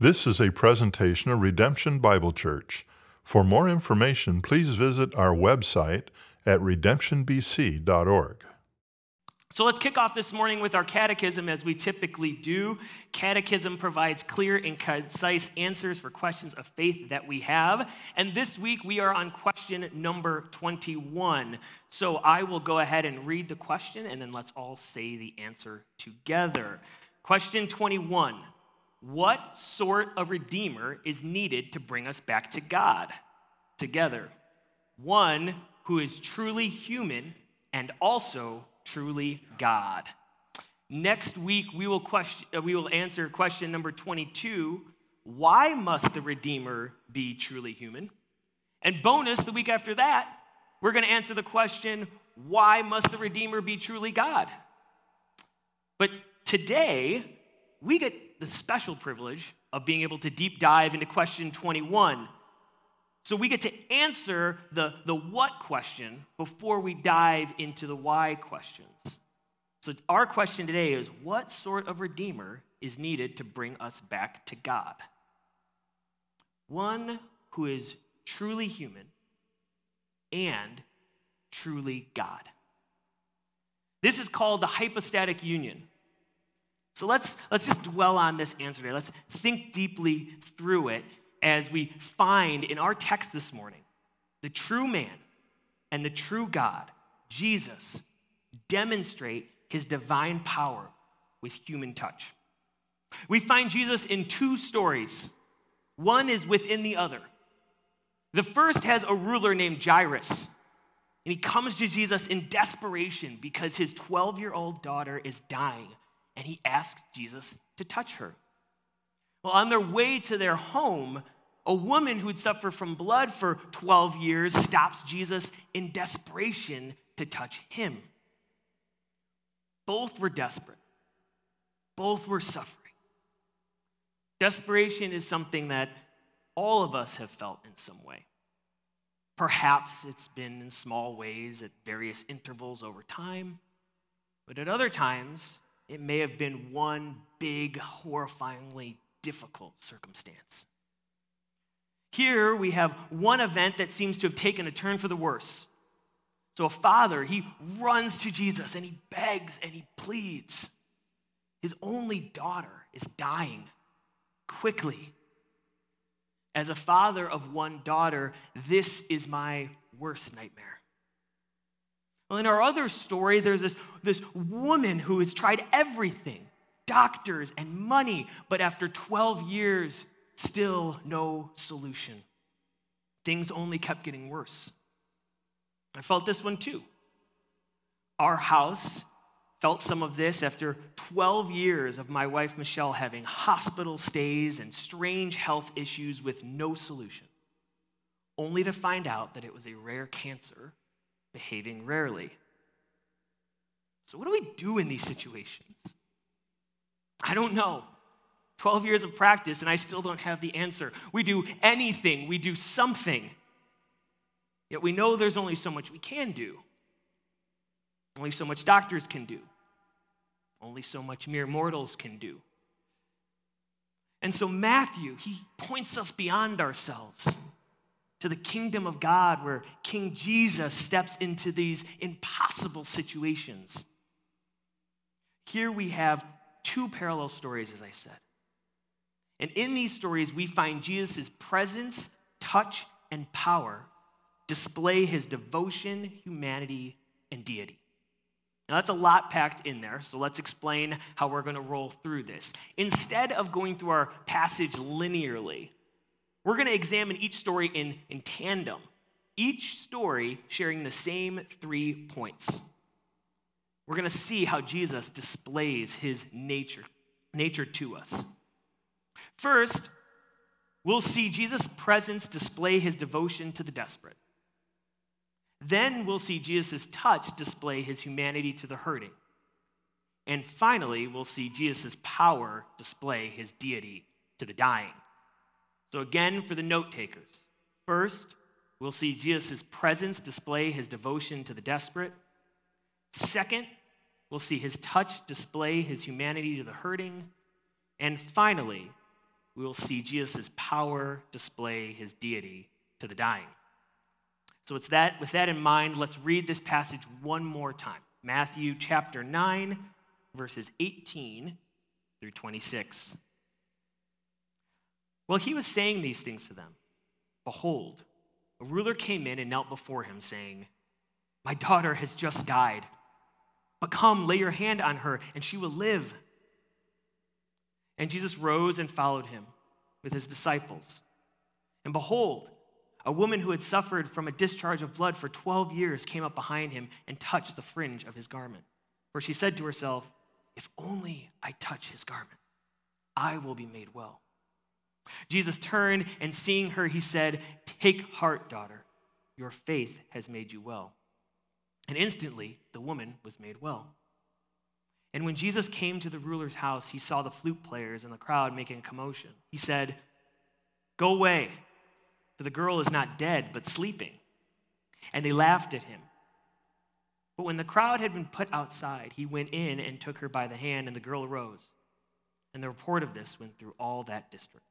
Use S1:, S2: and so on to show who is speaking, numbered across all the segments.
S1: This is a presentation of Redemption Bible Church. For more information, please visit our website at redemptionbc.org.
S2: So let's kick off this morning with our catechism as we typically do. Catechism provides clear and concise answers for questions of faith that we have. And this week we are on question number 21. So I will go ahead and read the question and then let's all say the answer together. Question 21 What sort of redeemer is needed to bring us back to God? Together. One who is truly human and also truly God. Next week, we will, question, uh, we will answer question number 22 why must the Redeemer be truly human? And bonus, the week after that, we're going to answer the question why must the Redeemer be truly God? But today, we get the special privilege of being able to deep dive into question 21 so we get to answer the, the what question before we dive into the why questions. So our question today is what sort of redeemer is needed to bring us back to God? One who is truly human and truly God. This is called the hypostatic union. So let's, let's just dwell on this answer today. Let's think deeply through it as we find in our text this morning the true man and the true God, Jesus, demonstrate his divine power with human touch. We find Jesus in two stories. One is within the other. The first has a ruler named Jairus, and he comes to Jesus in desperation because his 12 year old daughter is dying, and he asks Jesus to touch her. Well, on their way to their home, a woman who'd suffered from blood for 12 years stops Jesus in desperation to touch him. Both were desperate, both were suffering. Desperation is something that all of us have felt in some way. Perhaps it's been in small ways at various intervals over time, but at other times, it may have been one big, horrifyingly difficult circumstance. Here we have one event that seems to have taken a turn for the worse. So a father, he runs to Jesus and he begs and he pleads. His only daughter is dying quickly. As a father of one daughter, this is my worst nightmare. Well, in our other story, there's this, this woman who has tried everything doctors and money, but after 12 years, Still no solution. Things only kept getting worse. I felt this one too. Our house felt some of this after 12 years of my wife Michelle having hospital stays and strange health issues with no solution, only to find out that it was a rare cancer behaving rarely. So, what do we do in these situations? I don't know. 12 years of practice, and I still don't have the answer. We do anything, we do something. Yet we know there's only so much we can do, only so much doctors can do, only so much mere mortals can do. And so, Matthew, he points us beyond ourselves to the kingdom of God where King Jesus steps into these impossible situations. Here we have two parallel stories, as I said. And in these stories, we find Jesus' presence, touch, and power display his devotion, humanity, and deity. Now, that's a lot packed in there, so let's explain how we're going to roll through this. Instead of going through our passage linearly, we're going to examine each story in, in tandem, each story sharing the same three points. We're going to see how Jesus displays his nature, nature to us. First, we'll see Jesus' presence display his devotion to the desperate. Then we'll see Jesus' touch display his humanity to the hurting. And finally, we'll see Jesus' power display his deity to the dying. So, again, for the note takers, first, we'll see Jesus' presence display his devotion to the desperate. Second, we'll see his touch display his humanity to the hurting. And finally, we will see Jesus' power display his deity to the dying. So it's that with that in mind, let's read this passage one more time. Matthew chapter 9 verses 18 through 26. While he was saying these things to them, behold, a ruler came in and knelt before him, saying, My daughter has just died, but come, lay your hand on her, and she will live. And Jesus rose and followed him with his disciples. And behold, a woman who had suffered from a discharge of blood for 12 years came up behind him and touched the fringe of his garment. For she said to herself, If only I touch his garment, I will be made well. Jesus turned and seeing her, he said, Take heart, daughter, your faith has made you well. And instantly the woman was made well. And when Jesus came to the ruler's house, he saw the flute players and the crowd making a commotion. He said, Go away, for the girl is not dead, but sleeping. And they laughed at him. But when the crowd had been put outside, he went in and took her by the hand, and the girl arose. And the report of this went through all that district.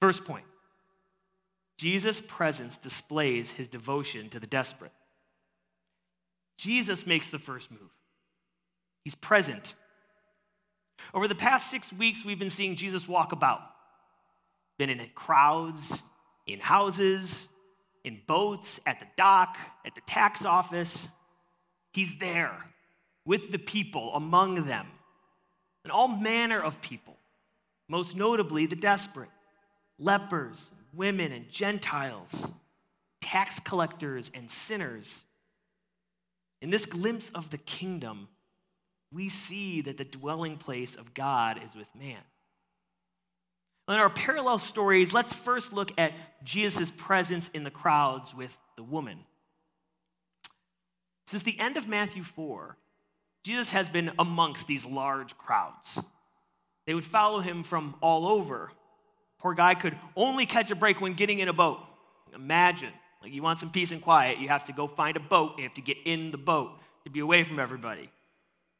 S2: First point Jesus' presence displays his devotion to the desperate. Jesus makes the first move, he's present. Over the past six weeks, we've been seeing Jesus walk about, been in crowds, in houses, in boats, at the dock, at the tax office. He's there with the people, among them, and all manner of people, most notably the desperate lepers, women, and Gentiles, tax collectors, and sinners. In this glimpse of the kingdom, we see that the dwelling place of God is with man. In our parallel stories, let's first look at Jesus' presence in the crowds with the woman. Since the end of Matthew 4, Jesus has been amongst these large crowds. They would follow him from all over, Poor guy could only catch a break when getting in a boat. Imagine, like you want some peace and quiet, you have to go find a boat, you have to get in the boat to be away from everybody.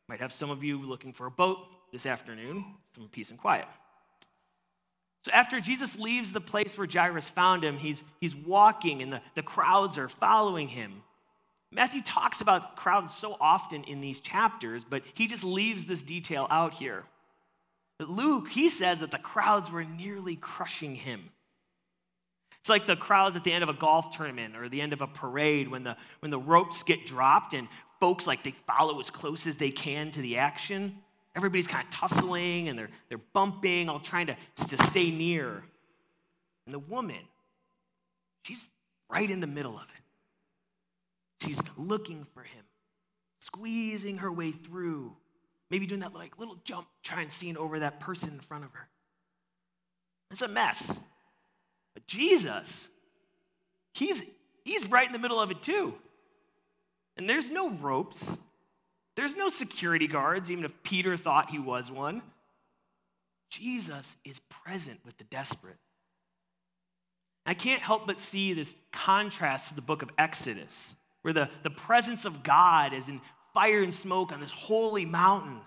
S2: Might have some of you looking for a boat this afternoon, some peace and quiet. So after Jesus leaves the place where Jairus found him, he's, he's walking and the, the crowds are following him. Matthew talks about crowds so often in these chapters, but he just leaves this detail out here. But Luke, he says that the crowds were nearly crushing him. It's like the crowds at the end of a golf tournament or the end of a parade when the, when the ropes get dropped and folks like they follow as close as they can to the action. Everybody's kind of tussling and they're, they're bumping, all trying to, to stay near. And the woman, she's right in the middle of it. She's looking for him, squeezing her way through Maybe doing that like little jump, trying to seeing over that person in front of her. It's a mess. But Jesus, he's he's right in the middle of it too. And there's no ropes. There's no security guards, even if Peter thought he was one. Jesus is present with the desperate. I can't help but see this contrast to the book of Exodus, where the, the presence of God is in fire and smoke on this holy mountain.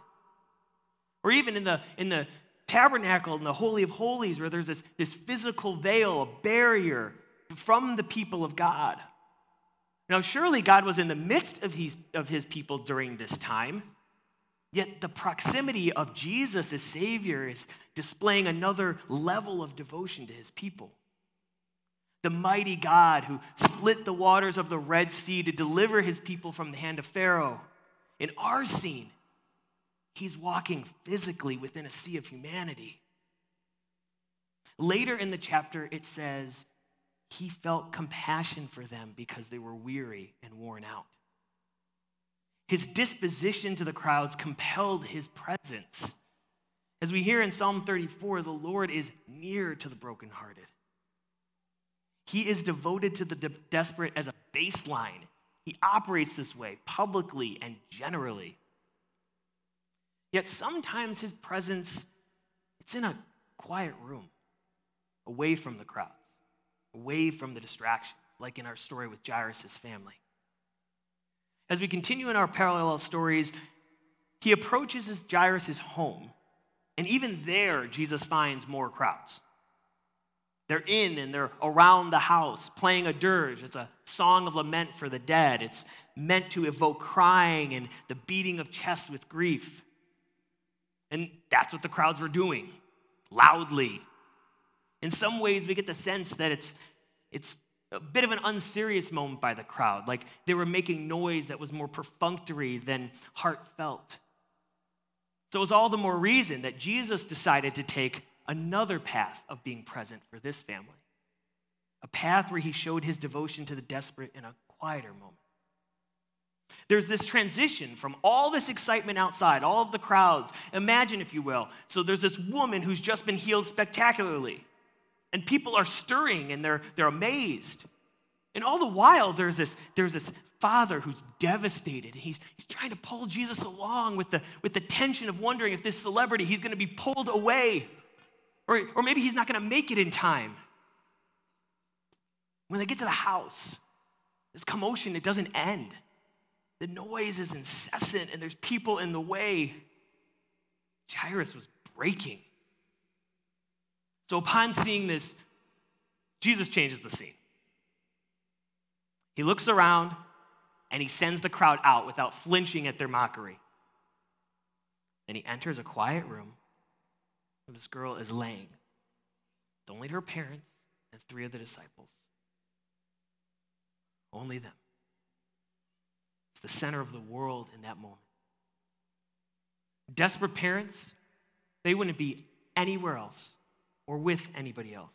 S2: Or even in the, in the tabernacle, in the Holy of Holies, where there's this, this physical veil, a barrier from the people of God. Now, surely God was in the midst of his, of his people during this time. Yet the proximity of Jesus as Savior is displaying another level of devotion to his people. The mighty God who split the waters of the Red Sea to deliver his people from the hand of Pharaoh in our scene, he's walking physically within a sea of humanity. Later in the chapter, it says he felt compassion for them because they were weary and worn out. His disposition to the crowds compelled his presence. As we hear in Psalm 34, the Lord is near to the brokenhearted. He is devoted to the de- desperate as a baseline he operates this way publicly and generally. Yet sometimes his presence it's in a quiet room, away from the crowds, away from the distractions, like in our story with Jairus' family. As we continue in our parallel stories, he approaches Jairus' home And even there, Jesus finds more crowds. They're in and they're around the house playing a dirge. It's a song of lament for the dead. It's meant to evoke crying and the beating of chests with grief. And that's what the crowds were doing loudly. In some ways, we get the sense that it's, it's a bit of an unserious moment by the crowd, like they were making noise that was more perfunctory than heartfelt. So it was all the more reason that Jesus decided to take another path of being present for this family, a path where he showed his devotion to the desperate in a quieter moment. There's this transition from all this excitement outside, all of the crowds. Imagine, if you will. So there's this woman who's just been healed spectacularly, and people are stirring and they're, they're amazed. And all the while, there's this, there's this father who's devastated. He's, he's trying to pull Jesus along with the, with the tension of wondering if this celebrity, he's going to be pulled away or, or maybe he's not going to make it in time. When they get to the house, this commotion, it doesn't end. The noise is incessant and there's people in the way. Jairus was breaking. So upon seeing this, Jesus changes the scene. He looks around and he sends the crowd out without flinching at their mockery. Then he enters a quiet room where this girl is laying, with only her parents and three of the disciples. Only them. It's the center of the world in that moment. Desperate parents, they wouldn't be anywhere else or with anybody else.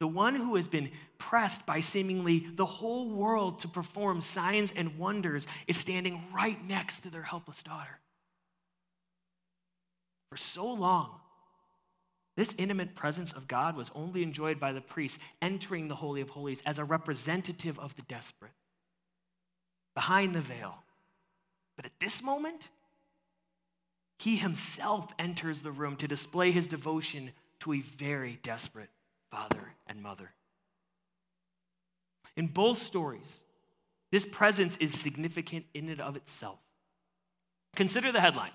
S2: The one who has been pressed by seemingly the whole world to perform signs and wonders is standing right next to their helpless daughter. For so long, this intimate presence of God was only enjoyed by the priest entering the Holy of Holies as a representative of the desperate, behind the veil. But at this moment, he himself enters the room to display his devotion to a very desperate father and mother. In both stories, this presence is significant in and of itself. Consider the headline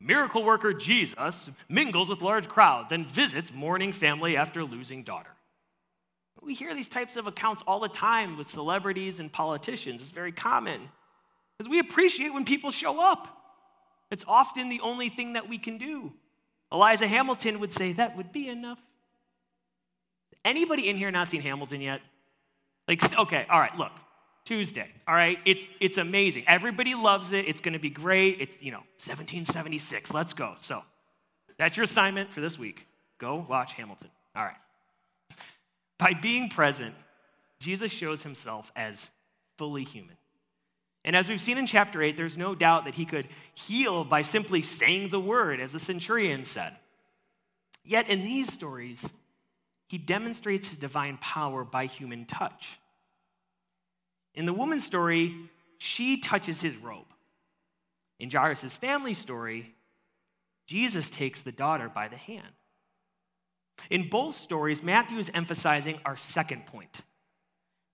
S2: Miracle worker Jesus mingles with large crowd, then visits mourning family after losing daughter. We hear these types of accounts all the time with celebrities and politicians. It's very common because we appreciate when people show up. It's often the only thing that we can do. Eliza Hamilton would say that would be enough. Anybody in here not seen Hamilton yet? Like, okay, all right, look. Tuesday. All right, it's it's amazing. Everybody loves it. It's going to be great. It's you know 1776. Let's go. So that's your assignment for this week. Go watch Hamilton. All right. By being present, Jesus shows himself as fully human. And as we've seen in chapter 8, there's no doubt that he could heal by simply saying the word, as the centurion said. Yet in these stories, he demonstrates his divine power by human touch. In the woman's story, she touches his robe. In Jairus' family story, Jesus takes the daughter by the hand. In both stories, Matthew is emphasizing our second point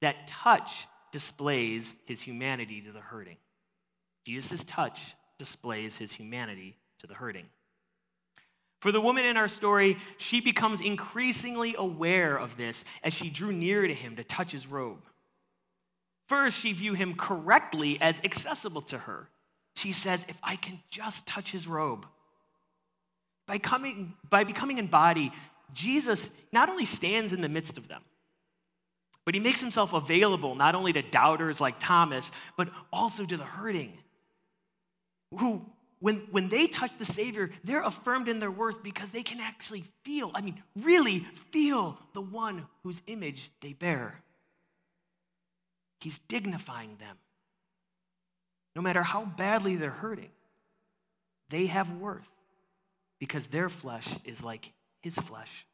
S2: that touch displays his humanity to the hurting. Jesus' touch displays his humanity to the hurting. For the woman in our story, she becomes increasingly aware of this as she drew near to him to touch his robe. First, she viewed him correctly as accessible to her. She says, If I can just touch his robe. By, coming, by becoming in body, Jesus not only stands in the midst of them, but he makes himself available not only to doubters like Thomas, but also to the hurting, who, when, when they touch the Savior, they're affirmed in their worth because they can actually feel, I mean, really feel the one whose image they bear. He's dignifying them. No matter how badly they're hurting, they have worth because their flesh is like his flesh.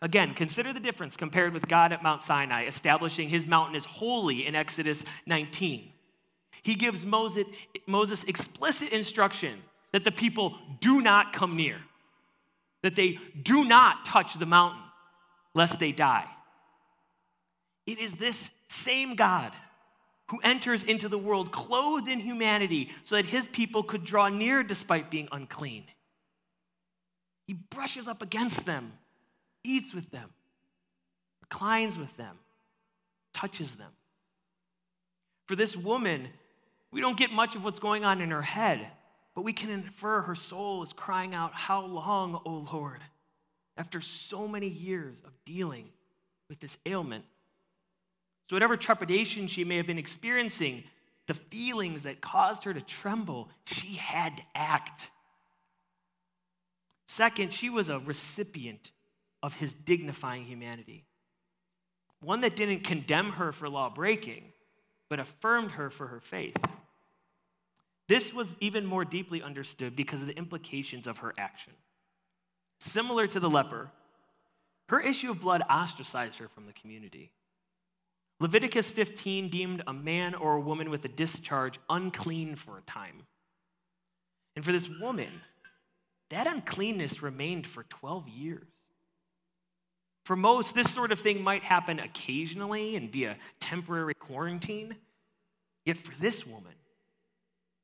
S2: Again, consider the difference compared with God at Mount Sinai, establishing his mountain as holy in Exodus 19. He gives Moses, Moses explicit instruction that the people do not come near, that they do not touch the mountain, lest they die. It is this same God who enters into the world clothed in humanity so that his people could draw near despite being unclean. He brushes up against them, eats with them, reclines with them, touches them. For this woman, we don't get much of what's going on in her head, but we can infer her soul is crying out, How long, O Lord? After so many years of dealing with this ailment. So, whatever trepidation she may have been experiencing, the feelings that caused her to tremble, she had to act. Second, she was a recipient of his dignifying humanity, one that didn't condemn her for law breaking, but affirmed her for her faith. This was even more deeply understood because of the implications of her action. Similar to the leper, her issue of blood ostracized her from the community. Leviticus 15 deemed a man or a woman with a discharge unclean for a time. And for this woman, that uncleanness remained for 12 years. For most, this sort of thing might happen occasionally and be a temporary quarantine. Yet for this woman,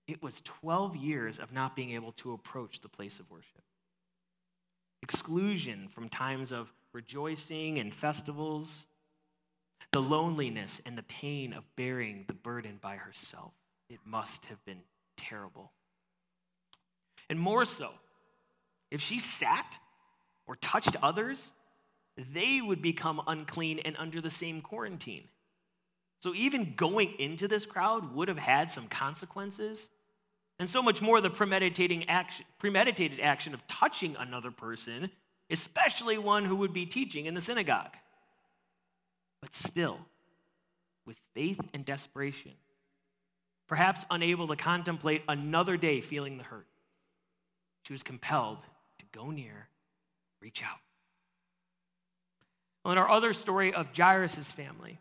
S2: it was 12 years of not being able to approach the place of worship. Exclusion from times of rejoicing and festivals, the loneliness and the pain of bearing the burden by herself. It must have been terrible. And more so, if she sat or touched others, they would become unclean and under the same quarantine. So even going into this crowd would have had some consequences. And so much more the premeditating action, premeditated action of touching another person especially one who would be teaching in the synagogue. But still, with faith and desperation, perhaps unable to contemplate another day feeling the hurt, she was compelled to go near, reach out. Well, in our other story of Jairus' family,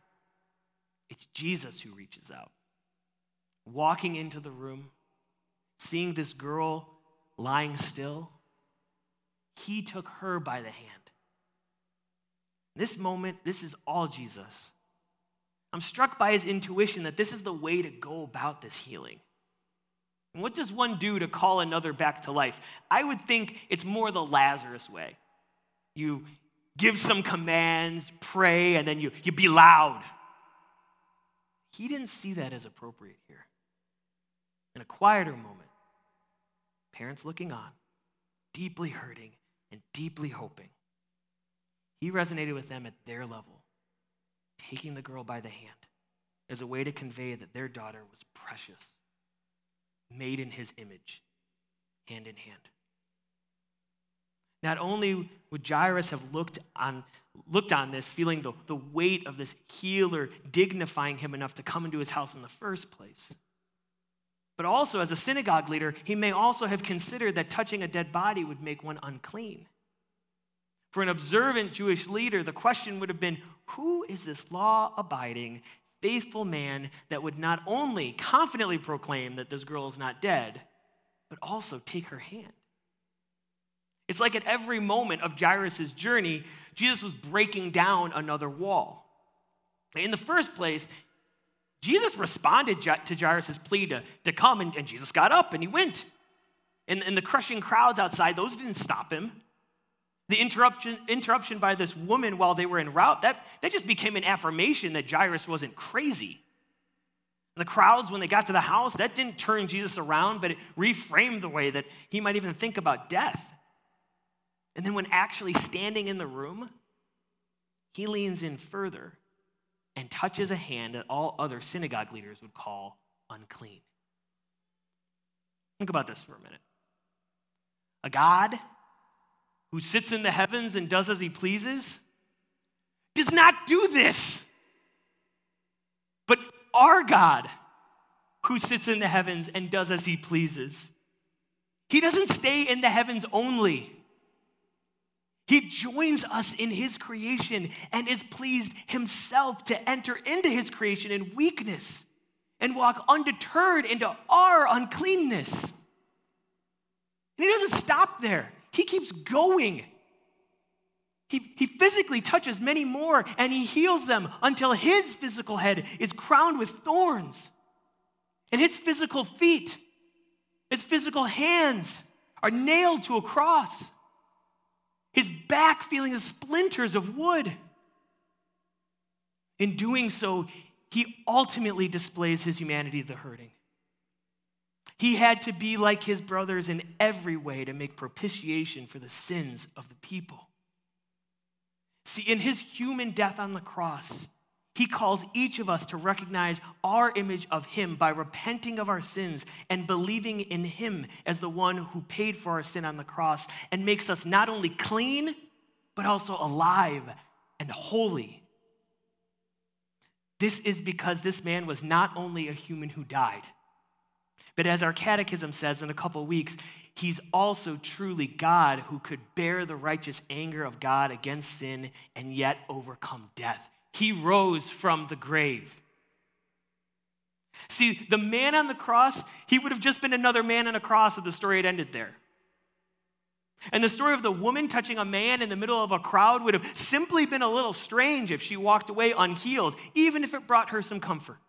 S2: it's Jesus who reaches out. Walking into the room, seeing this girl lying still, he took her by the hand. This moment, this is all Jesus. I'm struck by his intuition that this is the way to go about this healing. And what does one do to call another back to life? I would think it's more the Lazarus way. You give some commands, pray, and then you, you be loud. He didn't see that as appropriate here. In a quieter moment, parents looking on, deeply hurting, and deeply hoping. He resonated with them at their level, taking the girl by the hand as a way to convey that their daughter was precious, made in his image, hand in hand. Not only would Jairus have looked on, looked on this, feeling the, the weight of this healer dignifying him enough to come into his house in the first place, but also, as a synagogue leader, he may also have considered that touching a dead body would make one unclean. For an observant Jewish leader, the question would have been who is this law abiding, faithful man that would not only confidently proclaim that this girl is not dead, but also take her hand? It's like at every moment of Jairus' journey, Jesus was breaking down another wall. In the first place, Jesus responded to Jairus' plea to, to come, and, and Jesus got up and he went. And, and the crushing crowds outside, those didn't stop him. The interruption, interruption by this woman while they were en route, that, that just became an affirmation that Jairus wasn't crazy. The crowds, when they got to the house, that didn't turn Jesus around, but it reframed the way that he might even think about death. And then when actually standing in the room, he leans in further and touches a hand that all other synagogue leaders would call unclean. Think about this for a minute. A God who sits in the heavens and does as he pleases does not do this. But our God, who sits in the heavens and does as he pleases, he doesn't stay in the heavens only. He joins us in his creation and is pleased himself to enter into his creation in weakness and walk undeterred into our uncleanness. And he doesn't stop there, he keeps going. He, he physically touches many more and he heals them until his physical head is crowned with thorns. And his physical feet, his physical hands are nailed to a cross. His back feeling the splinters of wood. In doing so, he ultimately displays his humanity to the hurting. He had to be like his brothers in every way to make propitiation for the sins of the people. See, in his human death on the cross, he calls each of us to recognize our image of him by repenting of our sins and believing in him as the one who paid for our sin on the cross and makes us not only clean, but also alive and holy. This is because this man was not only a human who died, but as our catechism says in a couple weeks, he's also truly God who could bear the righteous anger of God against sin and yet overcome death. He rose from the grave. See, the man on the cross, he would have just been another man on a cross if the story had ended there. And the story of the woman touching a man in the middle of a crowd would have simply been a little strange if she walked away unhealed, even if it brought her some comfort.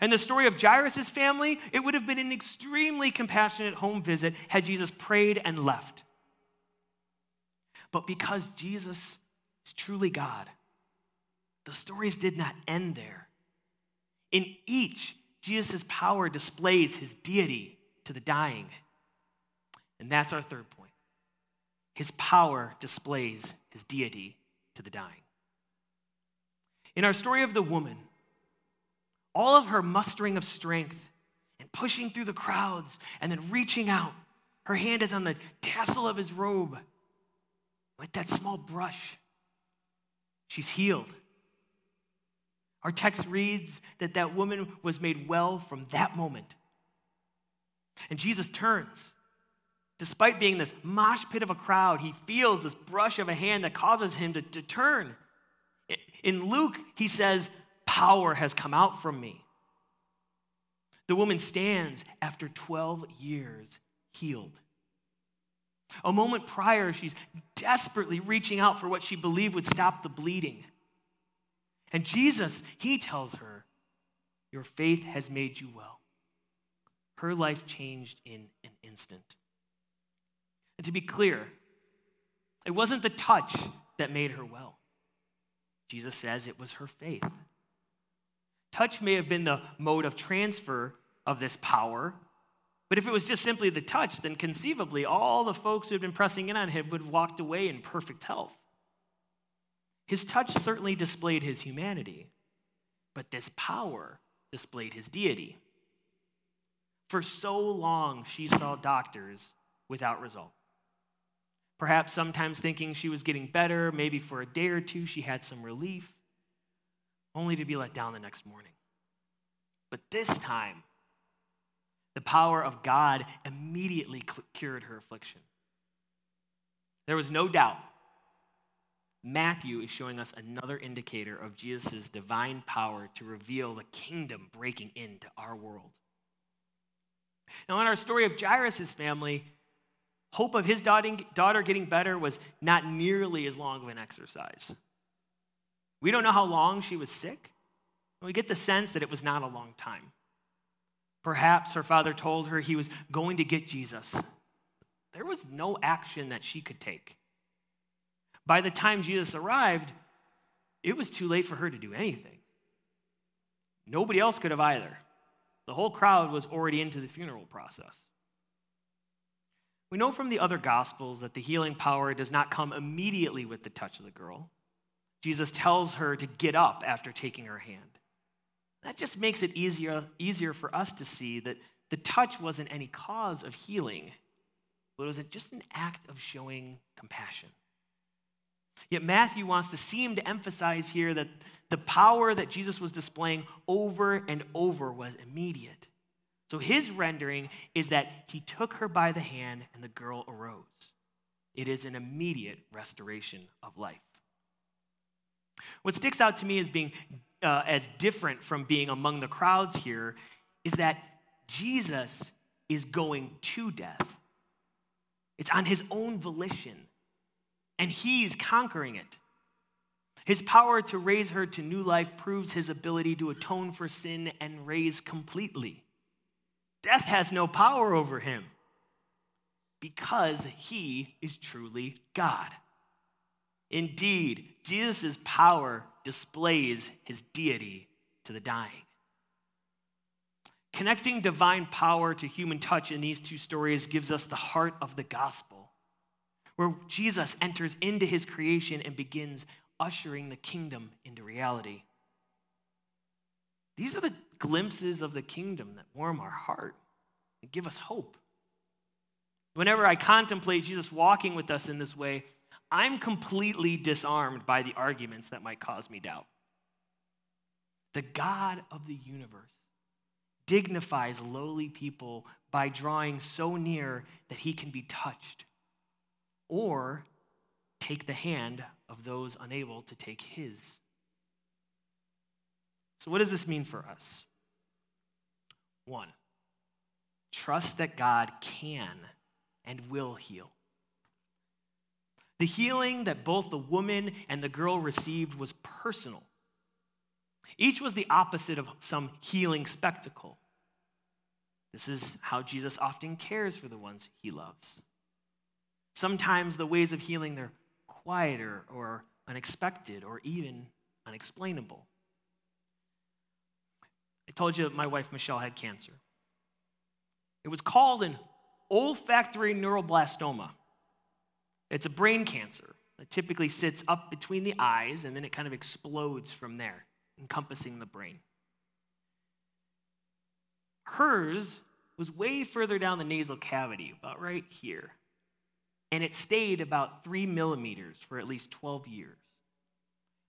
S2: And the story of Jairus' family, it would have been an extremely compassionate home visit had Jesus prayed and left. But because Jesus is truly God, the stories did not end there. In each, Jesus' power displays his deity to the dying. And that's our third point. His power displays his deity to the dying. In our story of the woman, all of her mustering of strength and pushing through the crowds and then reaching out, her hand is on the tassel of his robe. With that small brush, she's healed. Our text reads that that woman was made well from that moment. And Jesus turns. Despite being this mosh pit of a crowd, he feels this brush of a hand that causes him to, to turn. In Luke, he says, Power has come out from me. The woman stands after 12 years healed. A moment prior, she's desperately reaching out for what she believed would stop the bleeding. And Jesus, he tells her, Your faith has made you well. Her life changed in an instant. And to be clear, it wasn't the touch that made her well. Jesus says it was her faith. Touch may have been the mode of transfer of this power, but if it was just simply the touch, then conceivably all the folks who had been pressing in on him would have walked away in perfect health. His touch certainly displayed his humanity, but this power displayed his deity. For so long, she saw doctors without result. Perhaps sometimes thinking she was getting better, maybe for a day or two she had some relief, only to be let down the next morning. But this time, the power of God immediately cured her affliction. There was no doubt Matthew is showing us another indicator of Jesus' divine power to reveal the kingdom breaking into our world. Now, in our story of Jairus' family, hope of his daughter getting better was not nearly as long of an exercise. We don't know how long she was sick. We get the sense that it was not a long time. Perhaps her father told her he was going to get Jesus. There was no action that she could take. By the time Jesus arrived, it was too late for her to do anything. Nobody else could have either. The whole crowd was already into the funeral process. We know from the other gospels that the healing power does not come immediately with the touch of the girl. Jesus tells her to get up after taking her hand. That just makes it easier, easier for us to see that the touch wasn't any cause of healing, but it was just an act of showing compassion. Yet Matthew wants to seem to emphasize here that the power that Jesus was displaying over and over was immediate. So his rendering is that he took her by the hand and the girl arose. It is an immediate restoration of life. What sticks out to me as being uh, as different from being among the crowds here is that Jesus is going to death. It's on his own volition and he's conquering it. His power to raise her to new life proves his ability to atone for sin and raise completely. Death has no power over him because he is truly God. Indeed, Jesus' power displays his deity to the dying. Connecting divine power to human touch in these two stories gives us the heart of the gospel, where Jesus enters into his creation and begins ushering the kingdom into reality. These are the glimpses of the kingdom that warm our heart and give us hope. Whenever I contemplate Jesus walking with us in this way, I'm completely disarmed by the arguments that might cause me doubt. The God of the universe dignifies lowly people by drawing so near that he can be touched, or take the hand of those unable to take his. So, what does this mean for us? One, trust that God can and will heal. The healing that both the woman and the girl received was personal. Each was the opposite of some healing spectacle. This is how Jesus often cares for the ones he loves. Sometimes the ways of healing they're quieter or unexpected or even unexplainable. I told you my wife Michelle had cancer. It was called an olfactory neuroblastoma. It's a brain cancer that typically sits up between the eyes and then it kind of explodes from there, encompassing the brain. Hers was way further down the nasal cavity, about right here. And it stayed about three millimeters for at least 12 years.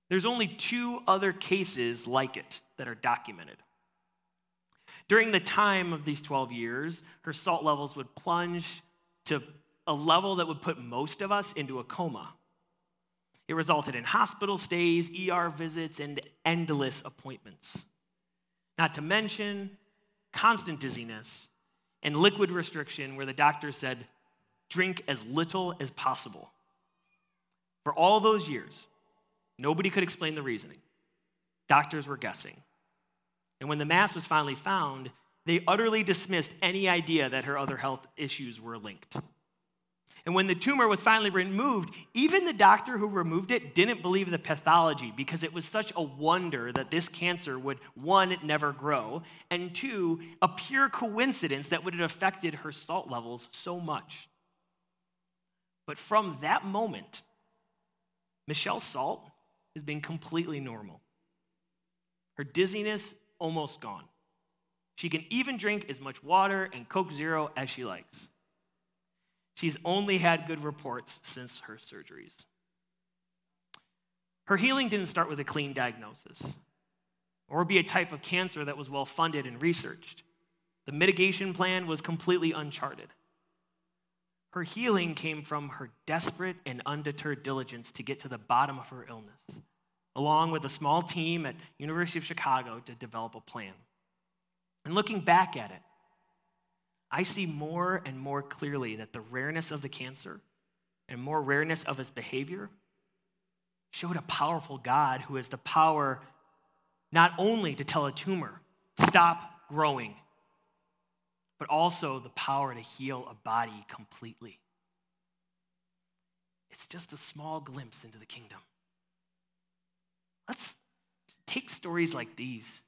S2: There's only two other cases like it that are documented. During the time of these 12 years, her salt levels would plunge to a level that would put most of us into a coma. It resulted in hospital stays, ER visits, and endless appointments. Not to mention constant dizziness and liquid restriction, where the doctor said, drink as little as possible. For all those years, nobody could explain the reasoning. Doctors were guessing. And when the mass was finally found, they utterly dismissed any idea that her other health issues were linked. And when the tumor was finally removed, even the doctor who removed it didn't believe the pathology because it was such a wonder that this cancer would, one, never grow, and two, a pure coincidence that would have affected her salt levels so much. But from that moment, Michelle's salt has been completely normal. Her dizziness almost gone. She can even drink as much water and Coke Zero as she likes. She's only had good reports since her surgeries. Her healing didn't start with a clean diagnosis or be a type of cancer that was well funded and researched. The mitigation plan was completely uncharted. Her healing came from her desperate and undeterred diligence to get to the bottom of her illness along with a small team at University of Chicago to develop a plan. And looking back at it, I see more and more clearly that the rareness of the cancer and more rareness of his behavior showed a powerful God who has the power not only to tell a tumor, stop growing, but also the power to heal a body completely. It's just a small glimpse into the kingdom. Let's take stories like these,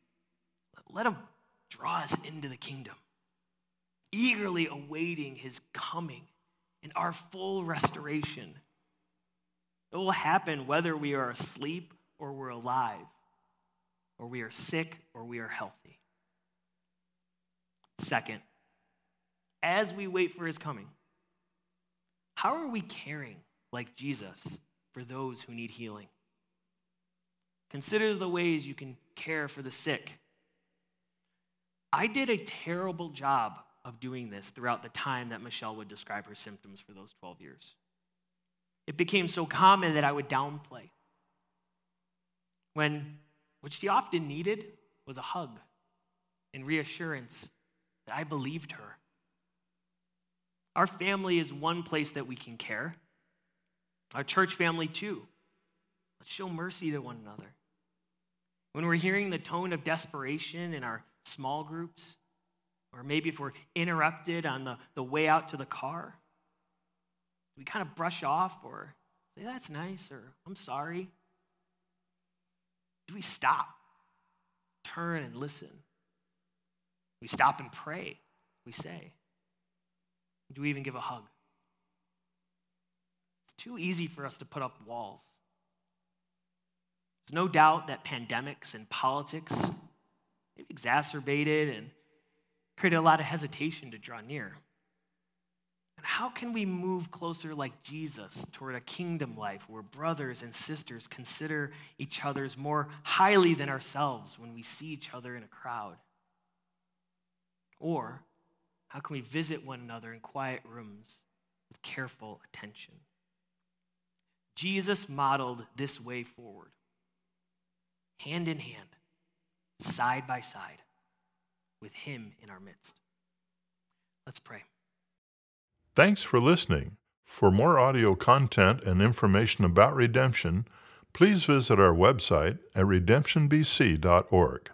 S2: let them draw us into the kingdom, eagerly awaiting his coming and our full restoration. It will happen whether we are asleep or we're alive, or we are sick or we are healthy. Second, as we wait for his coming, how are we caring like Jesus for those who need healing? Consider the ways you can care for the sick. I did a terrible job of doing this throughout the time that Michelle would describe her symptoms for those 12 years. It became so common that I would downplay. When what she often needed was a hug and reassurance that I believed her. Our family is one place that we can care, Our church family, too. Let's show mercy to one another. When we're hearing the tone of desperation in our small groups, or maybe if we're interrupted on the, the way out to the car, we kind of brush off or say, that's nice, or I'm sorry. Do we stop, turn, and listen? We stop and pray, we say. Do we even give a hug? It's too easy for us to put up walls. There's no doubt that pandemics and politics have exacerbated and created a lot of hesitation to draw near. And how can we move closer like Jesus toward a kingdom life where brothers and sisters consider each other's more highly than ourselves when we see each other in a crowd? Or how can we visit one another in quiet rooms with careful attention? Jesus modeled this way forward, hand in hand, side by side, with Him in our midst. Let's pray.
S1: Thanks for listening. For more audio content and information about redemption, please visit our website at redemptionbc.org.